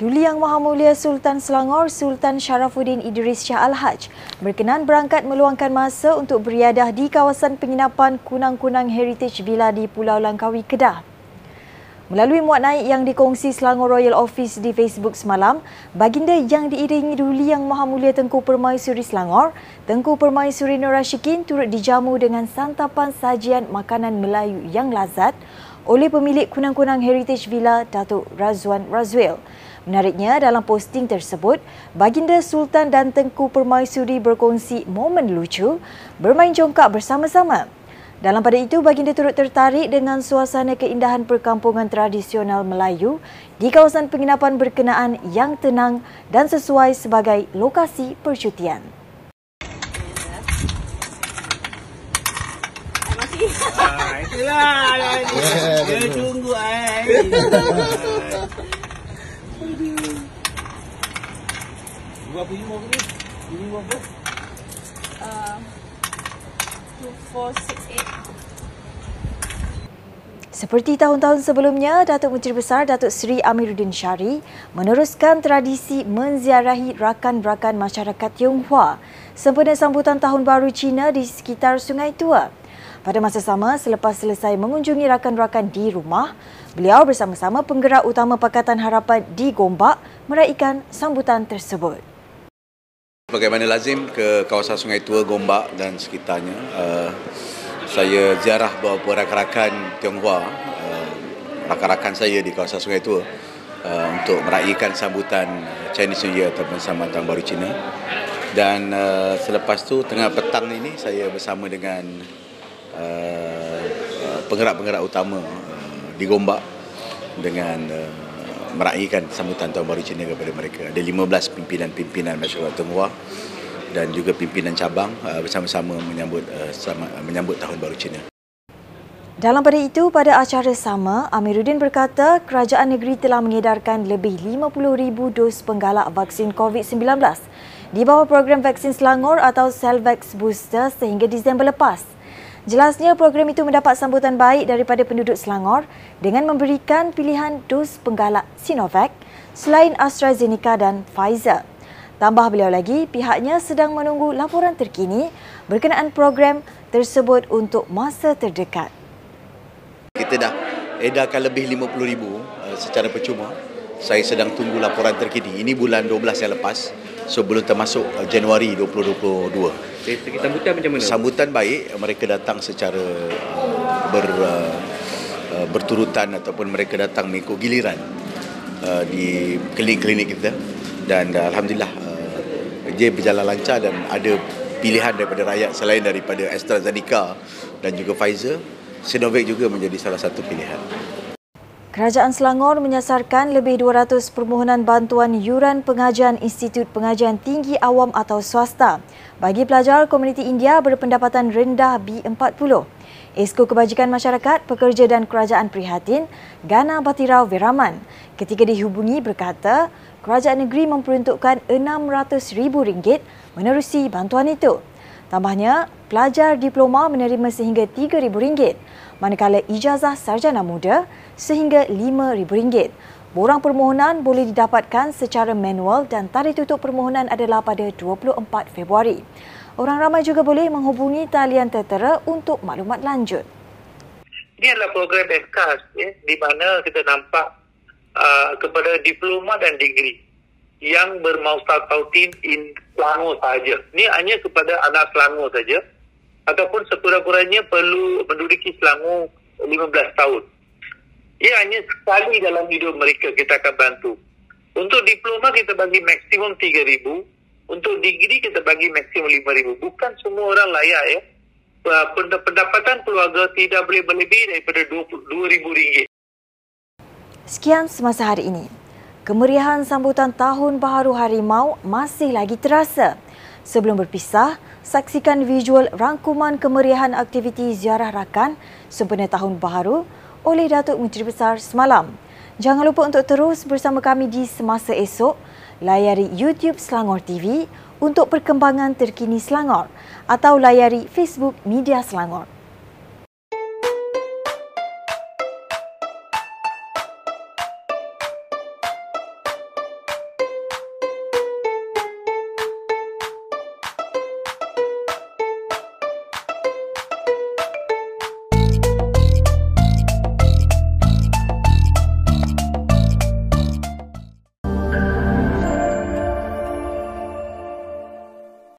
Duli Yang Maha Mulia Sultan Selangor Sultan Sharafuddin Idris Shah Al-Haj berkenan berangkat meluangkan masa untuk beriadah di kawasan penginapan Kunang-Kunang Heritage Villa di Pulau Langkawi, Kedah. Melalui muat naik yang dikongsi Selangor Royal Office di Facebook semalam, baginda yang diiringi Duli Yang Maha Mulia Tengku Permaisuri Selangor, Tengku Permaisuri Nur Rashikin turut dijamu dengan santapan sajian makanan Melayu yang lazat oleh pemilik Kunang-Kunang Heritage Villa Datuk Razwan Razwil. Menariknya, dalam posting tersebut, Baginda Sultan dan Tengku Permaisuri berkongsi momen lucu bermain jongkak bersama-sama. Dalam pada itu, Baginda turut tertarik dengan suasana keindahan perkampungan tradisional Melayu di kawasan penginapan berkenaan yang tenang dan sesuai sebagai lokasi percutian. Ah, itulah. Dia tunggu eh. Berapa lima ke ni? Ini berapa? Uh, 2468 Seperti tahun-tahun sebelumnya, Datuk Menteri Besar Datuk Seri Amiruddin Syari meneruskan tradisi menziarahi rakan-rakan masyarakat Tionghoa sempena sambutan Tahun Baru Cina di sekitar Sungai Tua. Pada masa sama, selepas selesai mengunjungi rakan-rakan di rumah, beliau bersama-sama penggerak utama Pakatan Harapan di Gombak meraihkan sambutan tersebut. Bagaimana lazim ke kawasan Sungai Tua, Gombak dan sekitarnya. Uh, saya ziarah beberapa rakan-rakan Tionghoa, uh, rakan-rakan saya di kawasan Sungai Tua uh, untuk meraihkan sambutan Chinese New Year ataupun sambutan Baru Cina. Dan uh, selepas tu tengah petang ini saya bersama dengan uh, penggerak-penggerak utama uh, di Gombak dengan uh, meraihkan sambutan Tahun Baru Cina kepada mereka. Ada 15 pimpinan-pimpinan masyarakat Tionghoa dan juga pimpinan cabang uh, bersama-sama menyambut uh, sama, menyambut Tahun Baru Cina. Dalam pada itu, pada acara sama, Amiruddin berkata kerajaan negeri telah mengedarkan lebih 50,000 dos penggalak vaksin COVID-19 di bawah program vaksin Selangor atau Selvax Booster sehingga Disember lepas. Jelasnya program itu mendapat sambutan baik daripada penduduk Selangor dengan memberikan pilihan dos penggalak Sinovac selain AstraZeneca dan Pfizer. Tambah beliau lagi, pihaknya sedang menunggu laporan terkini berkenaan program tersebut untuk masa terdekat. Kita dah edarkan lebih 50,000 uh, secara percuma. Saya sedang tunggu laporan terkini. Ini bulan 12 yang lepas. So belum termasuk uh, Januari 2022. Dari segi sambutan macam mana? Sambutan baik, mereka datang secara uh, ber, uh, berturutan ataupun mereka datang mengikut giliran di klinik-klinik kita dan alhamdulillah dia berjalan lancar dan ada pilihan daripada rakyat selain daripada AstraZeneca dan juga Pfizer, Sinovac juga menjadi salah satu pilihan. Kerajaan Selangor menyasarkan lebih 200 permohonan bantuan yuran pengajian Institut Pengajian Tinggi Awam atau swasta bagi pelajar komuniti India berpendapatan rendah B40. Esko Kebajikan Masyarakat, Pekerja dan Kerajaan Prihatin, Gana Batirau Veraman, ketika dihubungi berkata kerajaan negeri memperuntukkan RM600,000 menerusi bantuan itu. Tambahnya, pelajar diploma menerima sehingga RM3,000 manakala ijazah sarjana muda sehingga RM5,000. Borang permohonan boleh didapatkan secara manual dan tarikh tutup permohonan adalah pada 24 Februari. Orang ramai juga boleh menghubungi talian tertera untuk maklumat lanjut. Ini adalah program FKAS ya, di mana kita nampak uh, kepada diploma dan degree yang bermaustat tautin in Selangor sahaja. Ini hanya kepada anak Selangor saja ataupun sekurang-kurangnya perlu menduduki Selangor 15 tahun. Ia hanya sekali dalam hidup mereka kita akan bantu. Untuk diploma kita bagi maksimum 3,000. Untuk degree kita bagi maksimum 5,000. Bukan semua orang layak ya. Pendapatan keluarga tidak boleh berlebih daripada RM2,000. Sekian semasa hari ini. Kemeriahan sambutan Tahun Baharu Harimau masih lagi terasa. Sebelum berpisah, saksikan visual rangkuman kemeriahan aktiviti ziarah rakan sempena Tahun Baharu oleh Datuk Menteri Besar semalam. Jangan lupa untuk terus bersama kami di semasa esok. Layari YouTube Selangor TV untuk perkembangan terkini Selangor atau layari Facebook Media Selangor.